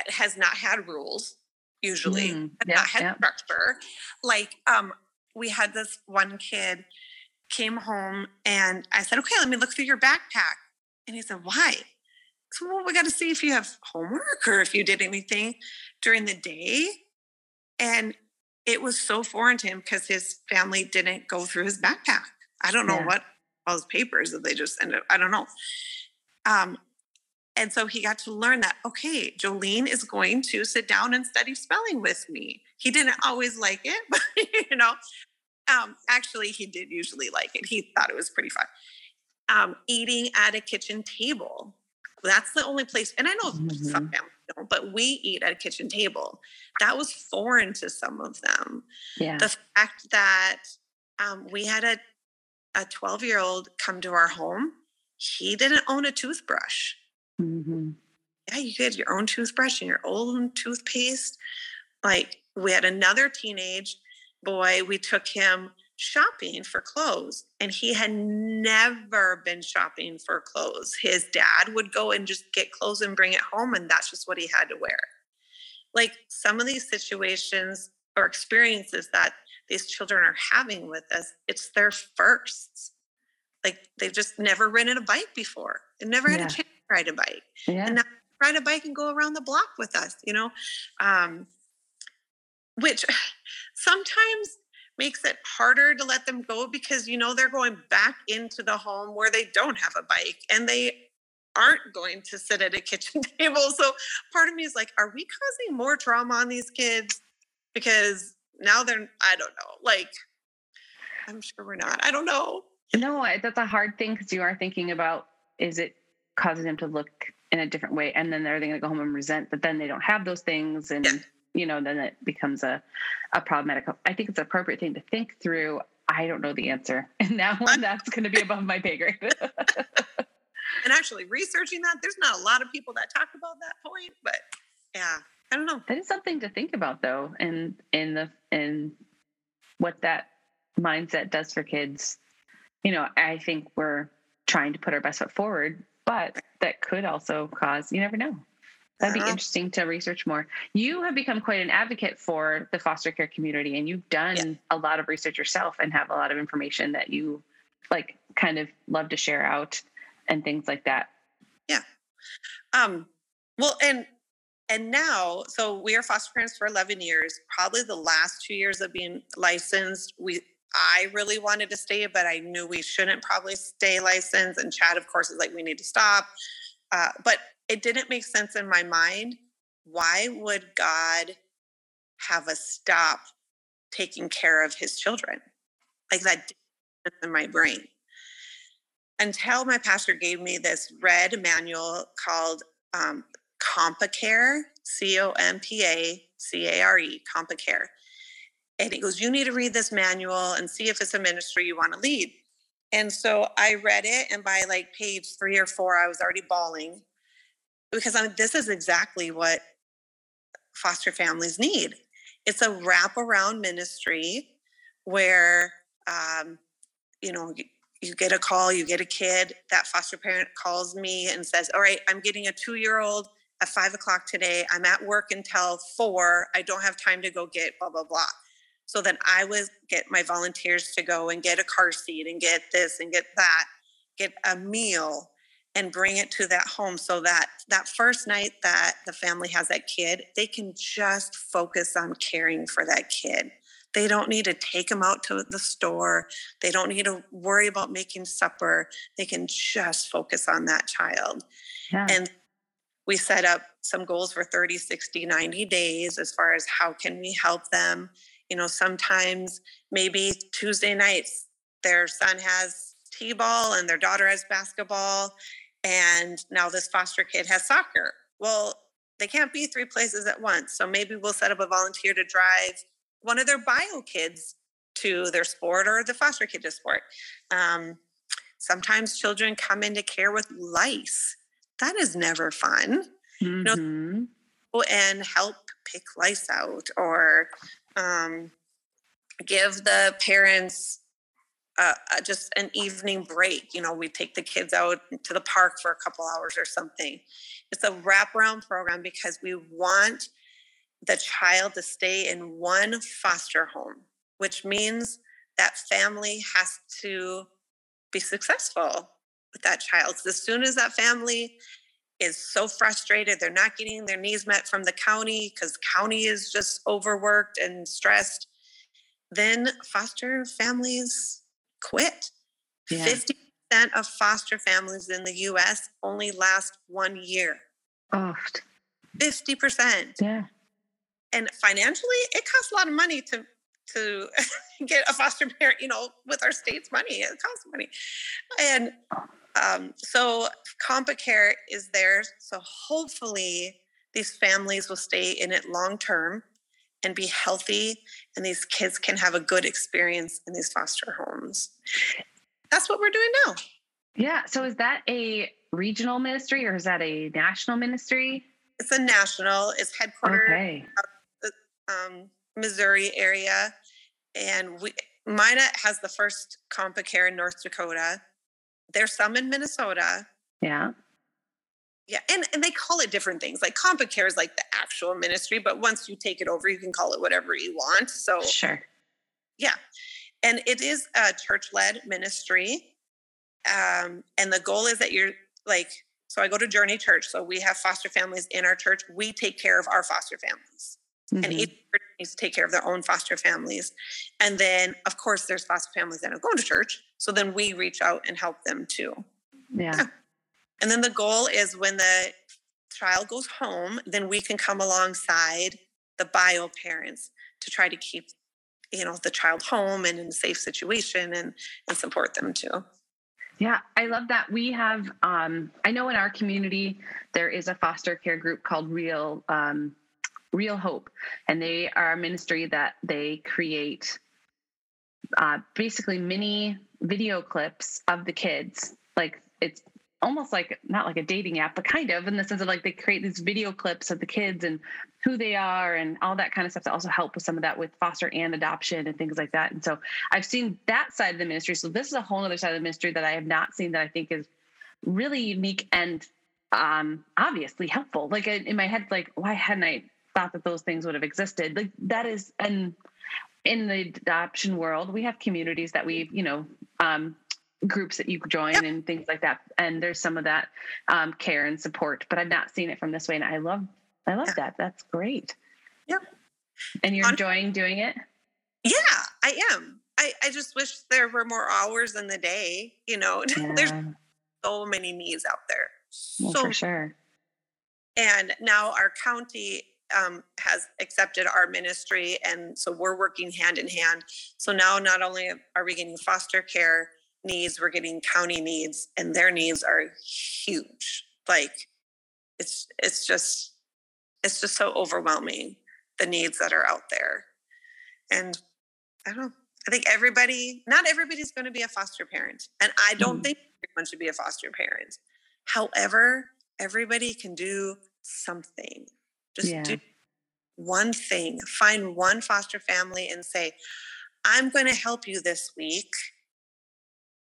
has not had rules usually. Mm, yeah, not had yeah. structure. Like um we had this one kid came home and i said okay let me look through your backpack. And he said why so well we got to see if you have homework or if you did anything during the day and it was so foreign to him because his family didn't go through his backpack. I don't know yeah. what all his papers that they just ended. I don't know. Um, and so he got to learn that okay, Jolene is going to sit down and study spelling with me. He didn't always like it, but you know, um, actually he did usually like it. He thought it was pretty fun. Um, eating at a kitchen table. That's the only place, and I know mm-hmm. some families don't, but we eat at a kitchen table. That was foreign to some of them. Yeah. The fact that um, we had a a 12 year old come to our home, he didn't own a toothbrush. Mm-hmm. Yeah, you get your own toothbrush and your own toothpaste. Like we had another teenage boy, we took him shopping for clothes and he had never been shopping for clothes. His dad would go and just get clothes and bring it home and that's just what he had to wear. Like some of these situations or experiences that these children are having with us, it's their firsts. Like they've just never ridden a bike before. They've never had yeah. a chance to ride a bike. Yeah. And now ride a bike and go around the block with us, you know? Um, which sometimes makes it harder to let them go because you know they're going back into the home where they don't have a bike and they aren't going to sit at a kitchen table. So part of me is like, are we causing more trauma on these kids? Because now they're, I don't know, like, I'm sure we're not. I don't know. No, that's a hard thing because you are thinking about is it causing them to look in a different way? And then are they going to go home and resent that then they don't have those things? And, yeah you know, then it becomes a, a problematic. I think it's an appropriate thing to think through. I don't know the answer. And that one, that's going to be above my pay grade. and actually researching that, there's not a lot of people that talk about that point, but yeah, I don't know. That is something to think about though. And in the, in what that mindset does for kids, you know, I think we're trying to put our best foot forward, but that could also cause, you never know. That'd be uh-huh. interesting to research more. You have become quite an advocate for the foster care community, and you've done yeah. a lot of research yourself and have a lot of information that you like kind of love to share out and things like that. Yeah. Um, well, and and now, so we are foster parents for 11 years. Probably the last two years of being licensed, we I really wanted to stay, but I knew we shouldn't probably stay licensed. And Chad, of course, is like, we need to stop. Uh, but it didn't make sense in my mind. Why would God have us stop taking care of his children? Like that in my brain. Until my pastor gave me this red manual called um, CompaCare, C O M P A C A R E, CompaCare. And he goes, You need to read this manual and see if it's a ministry you want to lead. And so I read it, and by like page three or four, I was already bawling because I this is exactly what foster families need. It's a wraparound ministry where, um, you know, you, you get a call, you get a kid, that foster parent calls me and says, All right, I'm getting a two year old at five o'clock today. I'm at work until four. I don't have time to go get blah, blah, blah. so then I would get my volunteers to go and get a car seat and get this and get that, get a meal and bring it to that home so that that first night that the family has that kid, they can just focus on caring for that kid. They don't need to take them out to the store. They don't need to worry about making supper. They can just focus on that child. Yeah. And we set up some goals for 30, 60, 90 days as far as how can we help them. You know, sometimes maybe Tuesday nights their son has t-ball and their daughter has basketball and now this foster kid has soccer. Well, they can't be three places at once. So maybe we'll set up a volunteer to drive one of their bio kids to their sport or the foster kid to sport. Um, sometimes children come into care with lice. That is never fun. Mm-hmm. You know, mm-hmm. and help pick lice out or um, give the parents uh, just an evening break. You know, we take the kids out to the park for a couple hours or something. It's a wraparound program because we want the child to stay in one foster home, which means that family has to be successful with that child. So as soon as that family is so frustrated, they're not getting their needs met from the county because county is just overworked and stressed, then foster families quit. Yeah. 50% of foster families in the US only last one year. Oft. 50%. Yeah. And financially, it costs a lot of money to to get a foster parent, you know, with our state's money. It costs money. And um, so CompaCare is there. So hopefully these families will stay in it long term and be healthy and these kids can have a good experience in these foster homes that's what we're doing now yeah so is that a regional ministry or is that a national ministry it's a national it's headquartered okay. the um, missouri area and we Minot has the first CompaCare in North Dakota. There's some in Minnesota. Yeah. Yeah, and, and they call it different things. Like CompaCare is like the actual ministry, but once you take it over, you can call it whatever you want. So sure. Yeah. And it is a church-led ministry. Um, and the goal is that you're like, so I go to Journey Church. So we have foster families in our church. We take care of our foster families. Mm-hmm. And each church needs to take care of their own foster families. And then, of course, there's foster families that are going to church. So then we reach out and help them too. yeah. yeah. And then the goal is when the child goes home, then we can come alongside the bio parents to try to keep you know the child home and in a safe situation and and support them too. Yeah i love that. We have um i know in our community there is a foster care group called real um Reel Hope. And they are a ministry that they create uh, basically mini video clips of the kids. Like it's almost like not like a dating app, but kind of in the sense of like they create these video clips of the kids and who they are and all that kind of stuff to also help with some of that with foster and adoption and things like that. And so I've seen that side of the ministry. So this is a whole other side of the ministry that I have not seen that I think is really unique and um, obviously helpful. Like in my head, like why hadn't I thought that those things would have existed? Like that is and in the adoption world, we have communities that we, you know, um, groups that you join yep. and things like that. And there's some of that um, care and support, but I've not seen it from this way. And I love, I love yeah. that. That's great. Yep. And you're On- enjoying doing it? Yeah, I am. I, I just wish there were more hours in the day. You know, yeah. there's so many needs out there. Well, so for sure. And now our county um, has accepted our ministry, and so we're working hand in hand. So now, not only are we getting foster care, needs, we're getting county needs, and their needs are huge. Like it's it's just it's just so overwhelming the needs that are out there. And I don't know. I think everybody, not everybody's going to be a foster parent. And I don't mm think everyone should be a foster parent. However, everybody can do something. Just yeah. do one thing. Find one foster family and say, I'm going to help you this week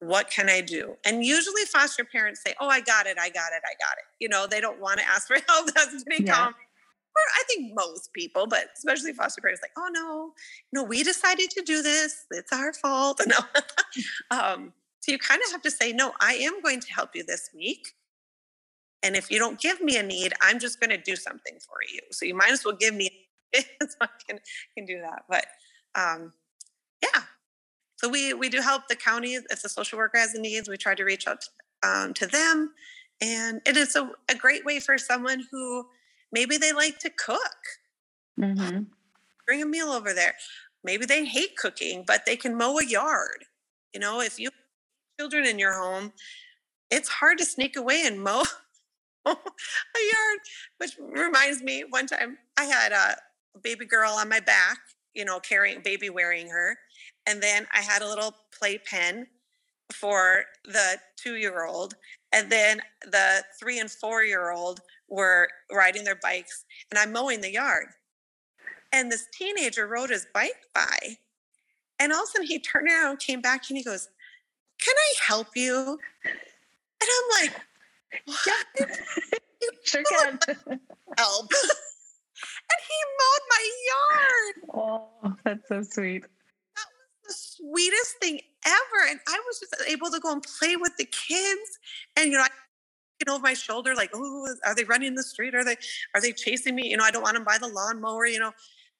what can I do? And usually foster parents say, Oh, I got it, I got it, I got it. You know, they don't want to ask for help. That's pretty yeah. common. or I think most people, but especially foster parents, like, oh no, no, we decided to do this. It's our fault. No. um, so you kind of have to say, no, I am going to help you this week. And if you don't give me a need, I'm just going to do something for you. So you might as well give me so I can, can do that. But um, yeah. So we we do help the county if the social worker has the needs. We try to reach out to, um, to them, and it is a, a great way for someone who maybe they like to cook. Mm-hmm. Bring a meal over there. Maybe they hate cooking, but they can mow a yard. You know, if you children in your home, it's hard to sneak away and mow a yard. Which reminds me, one time I had a baby girl on my back, you know, carrying baby wearing her, and then I had a little playpen for the two year old, and then the three and four year old were riding their bikes, and I'm mowing the yard. And this teenager rode his bike by, and all of a sudden he turned around, came back, and he goes, Can I help you? And I'm like, What? Sure can. help. and he mowed my yard. Oh, that's so sweet. That was the sweetest thing ever. And I was just able to go and play with the kids. And you know, I over my shoulder, like, oh, are they running in the street? Are they are they chasing me? You know, I don't want them by the lawnmower, you know.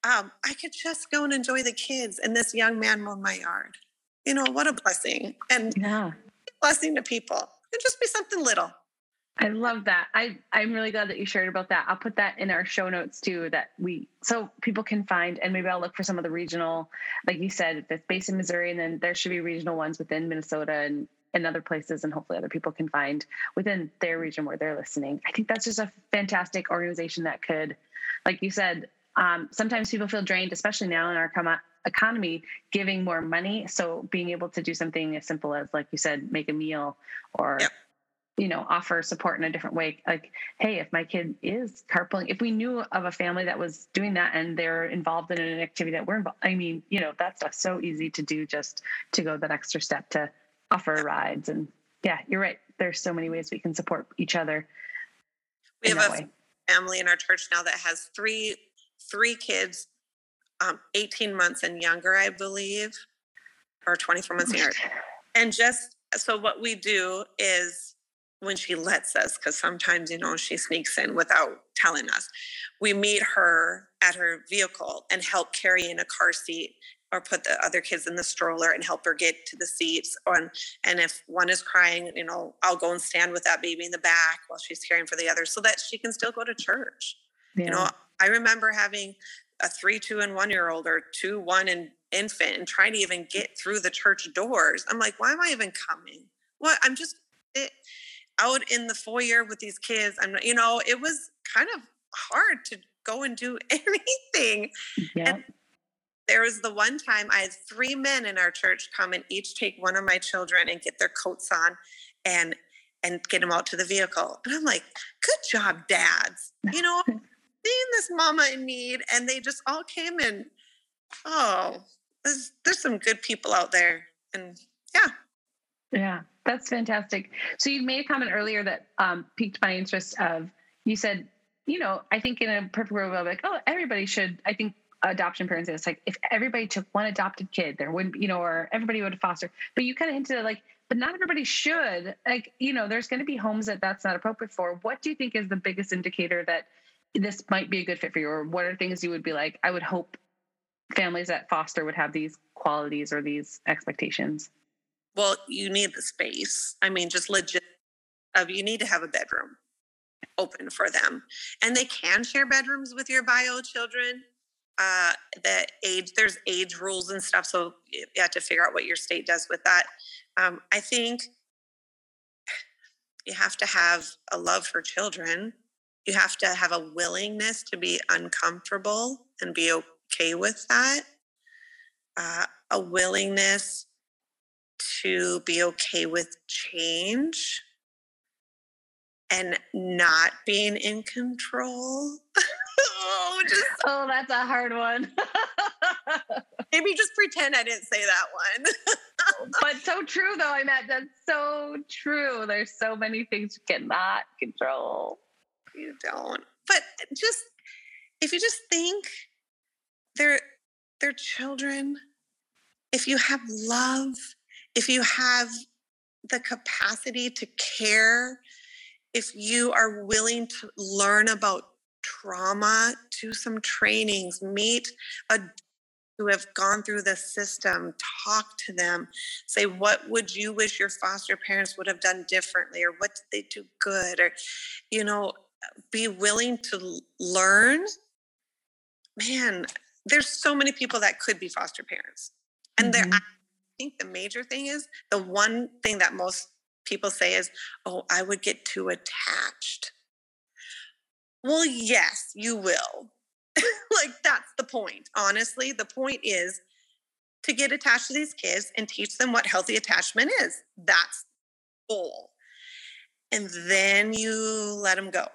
Um, I could just go and enjoy the kids. And this young man mowed my yard. You know, what a blessing. And yeah. blessing to people. It just be something little. I love that. I I'm really glad that you shared about that. I'll put that in our show notes too that we so people can find and maybe I'll look for some of the regional like you said that's based in Missouri and then there should be regional ones within Minnesota and and other places and hopefully other people can find within their region where they're listening. I think that's just a fantastic organization that could like you said um, sometimes people feel drained especially now in our economy giving more money so being able to do something as simple as like you said make a meal or yep you know offer support in a different way. Like hey if my kid is carpooling if we knew of a family that was doing that and they're involved in an activity that we're involved i mean you know that stuff's so easy to do just to go that extra step to offer rides. And yeah you're right. There's so many ways we can support each other we have a way. family in our church now that has three three kids um, 18 months and younger i believe or 24 months younger. And just so what we do is when she lets us, because sometimes, you know, she sneaks in without telling us. We meet her at her vehicle and help carry in a car seat or put the other kids in the stroller and help her get to the seats. On and if one is crying, you know, I'll go and stand with that baby in the back while she's caring for the other so that she can still go to church. Yeah. You know, I remember having a three, two, and one year old or two, one, and infant and trying to even get through the church doors. I'm like, why am I even coming? What? I'm just it, out in the foyer with these kids. I'm not, you know, it was kind of hard to go and do anything. Yeah. And there was the one time I had three men in our church come and each take one of my children and get their coats on and and get them out to the vehicle. And I'm like, good job, dads. You know, seeing this mama in need, and they just all came and oh, there's there's some good people out there. And yeah. Yeah. That's fantastic. So you made a comment earlier that um, piqued my interest. Of you said, you know, I think in a perfect world, like, oh, everybody should. I think adoption parents. is like if everybody took one adopted kid, there wouldn't, you know, or everybody would foster. But you kind of hinted at like, but not everybody should. Like, you know, there's going to be homes that that's not appropriate for. What do you think is the biggest indicator that this might be a good fit for you, or what are things you would be like? I would hope families that foster would have these qualities or these expectations. Well, you need the space. I mean, just legit. Uh, you need to have a bedroom open for them, and they can share bedrooms with your bio children. Uh, the age there's age rules and stuff, so you have to figure out what your state does with that. Um, I think you have to have a love for children. You have to have a willingness to be uncomfortable and be okay with that. Uh, a willingness to be okay with change and not being in control. oh, just, oh, that's a hard one. maybe just pretend I didn't say that one. but so true, though. I mean, that's so true. There's so many things you cannot control. You don't. But just if you just think they're they're children, if you have love, if you have the capacity to care, if you are willing to learn about trauma, do some trainings, meet a who have gone through the system, talk to them, say, what would you wish your foster parents would have done differently, or what did they do good, or, you know, be willing to learn. Man, there's so many people that could be foster parents. And mm-hmm. there, I think the major thing is the one thing that most people say is, oh, I would get too attached. Well, yes, you will. like, that's the point. Honestly, the point is to get attached to these kids and teach them what healthy attachment is. That's goal. And then you let them go.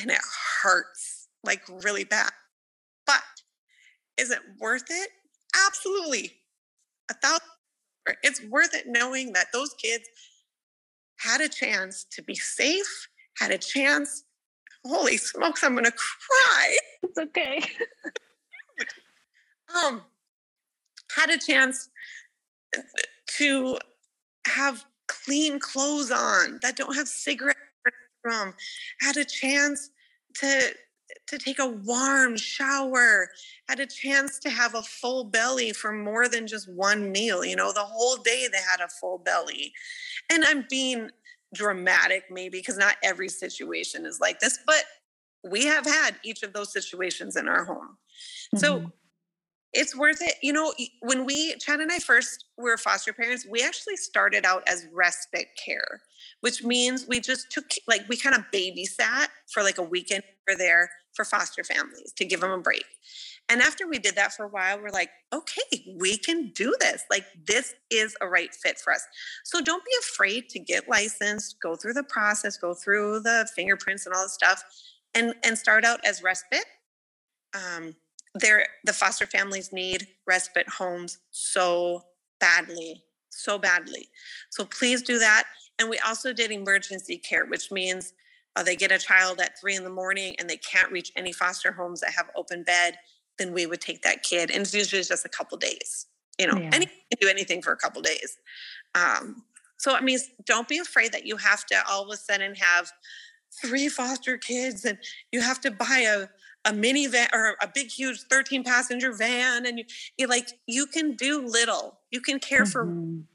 And it hurts like really bad. But is it worth it? Absolutely. A thousand. It's worth it knowing that those kids had a chance to be safe, had a chance. Holy smokes, I'm gonna cry. It's okay. um, had a chance to have clean clothes on that don't have cigarettes from, had a chance to to take a warm shower, had a chance to have a full belly for more than just one meal. You know, the whole day they had a full belly. And I'm being dramatic, maybe, because not every situation is like this, but we have had each of those situations in our home. Mm-hmm. So it's worth it. You know, when we, Chad and I first were foster parents, we actually started out as respite care, which means we just took, like, we kind of babysat for like a weekend for there for foster families to give them a break. And after we did that for a while, we're like, okay, we can do this. Like, this is a right fit for us. So don't be afraid to get licensed, go through the process, go through the fingerprints and all the stuff, and, and start out as respite. Um, there the foster families need respite homes so badly so badly so please do that and we also did emergency care which means uh, they get a child at three in the morning and they can't reach any foster homes that have open bed then we would take that kid and it's usually just a couple days you know yeah. any can do anything for a couple days um, so it means don't be afraid that you have to all of a sudden have three foster kids and you have to buy a a minivan or a big huge 13 passenger van and you, you like you can do little you can care mm-hmm. for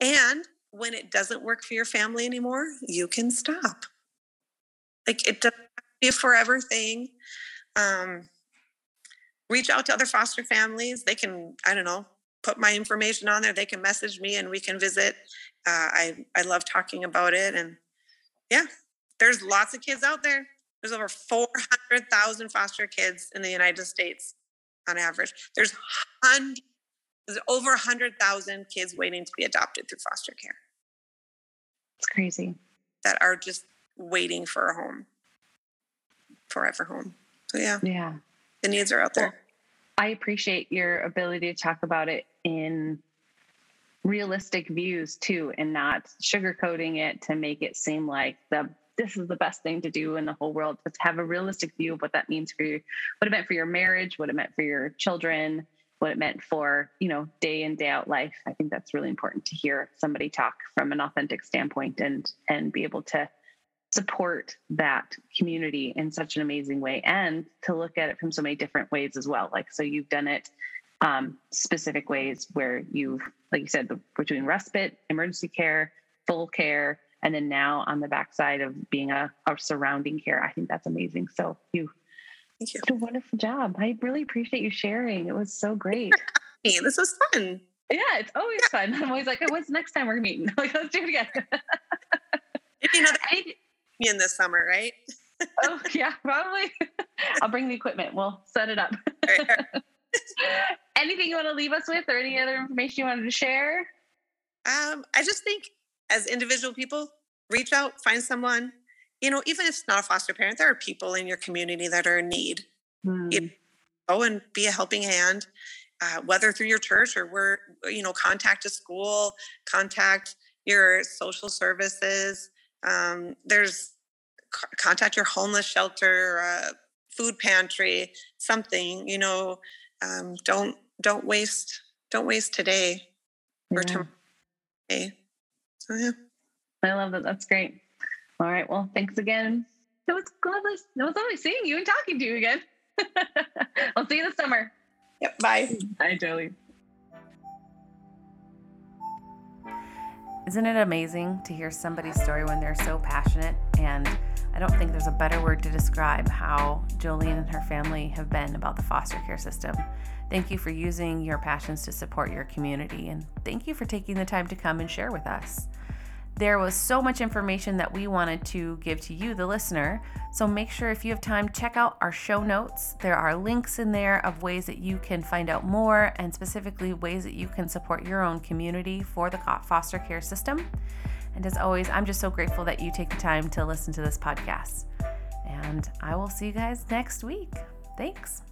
and when it doesn't work for your family anymore you can stop. Like it doesn't be a forever thing. Um, reach out to other foster families. They can i don't know put my information on there. They can message me and we can visit. Uh, i i love talking about it and yeah there's lots of kids out there. There's over 400,000 foster kids in the United States on average. There's, hundred, there's over 100,000 kids waiting to be adopted through foster care. It's crazy. That are just waiting for a home, forever home. So, yeah. Yeah. The needs are out there. Well, I appreciate your ability to talk about it in realistic views too and not sugarcoating it to make it seem like the this is the best thing to do in the whole world to have a realistic view of what that means for you what it meant for your marriage what it meant for your children what it meant for you know day in day out life. I think that's really important to hear somebody talk from an authentic standpoint and and be able to support that community in such an amazing way and to look at it from so many different ways as well. Like so you've done it um, specific ways where you've like you said between respite emergency care full care and then now on the backside of being a, a surrounding care. I think that's amazing. So you Thank you. did a wonderful job. I really appreciate you sharing. It was so great. This was fun. Yeah it's always fun. I'm always like oh, what's next time we're meeting? Like let's do it again. You know me in this summer right? Oh yeah probably. I'll bring the equipment. We'll set it up. Anything you want to leave us with or any other information you wanted to share? Um, i just think as individual people, reach out, find someone. You know, even if it's not a foster parent, there are people in your community that are in need. Mm. You go and be a helping hand, uh, whether through your church or where, you know, contact a school, contact your social services. Um, there's contact your homeless shelter, uh, food pantry, something, you know, um, don't, don't waste, don't waste today or Yeah. tomorrow. So yeah. I love that. That's great. All right. Well, thanks again. It was lovely. It was lovely seeing you and talking to you again. I'll see you this summer. Yep. Bye. Bye, Jolie. Isn't it amazing to hear somebody's story when they're so passionate? And I don't think there's a better word to describe how Jolene and her family have been about the foster care system. Thank you for using your passions to support your community, and thank you for taking the time to come and share with us. There was so much information that we wanted to give to you, the listener. So make sure if you have time, check out our show notes. There are links in there of ways that you can find out more and specifically ways that you can support your own community for the foster care system. And as always, I'm just so grateful that you take the time to listen to this podcast. And I will see you guys next week. Thanks.